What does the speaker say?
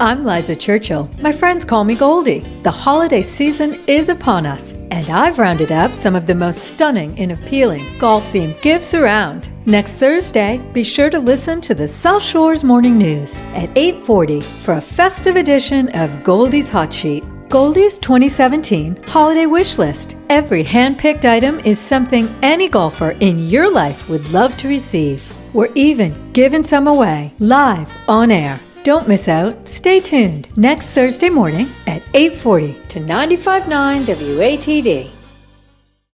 I'm Liza Churchill. My friends call me Goldie. The holiday season is upon us, and I've rounded up some of the most stunning and appealing golf themed gifts around. Next Thursday, be sure to listen to the South Shores Morning News at 8:40 for a festive edition of Goldie's Hot Sheet. Goldie's 2017 Holiday Wish List. Every hand-picked item is something any golfer in your life would love to receive. We're even giving some away live on air. Don't miss out. Stay tuned next Thursday morning at 8:40 to 95.9 WATD.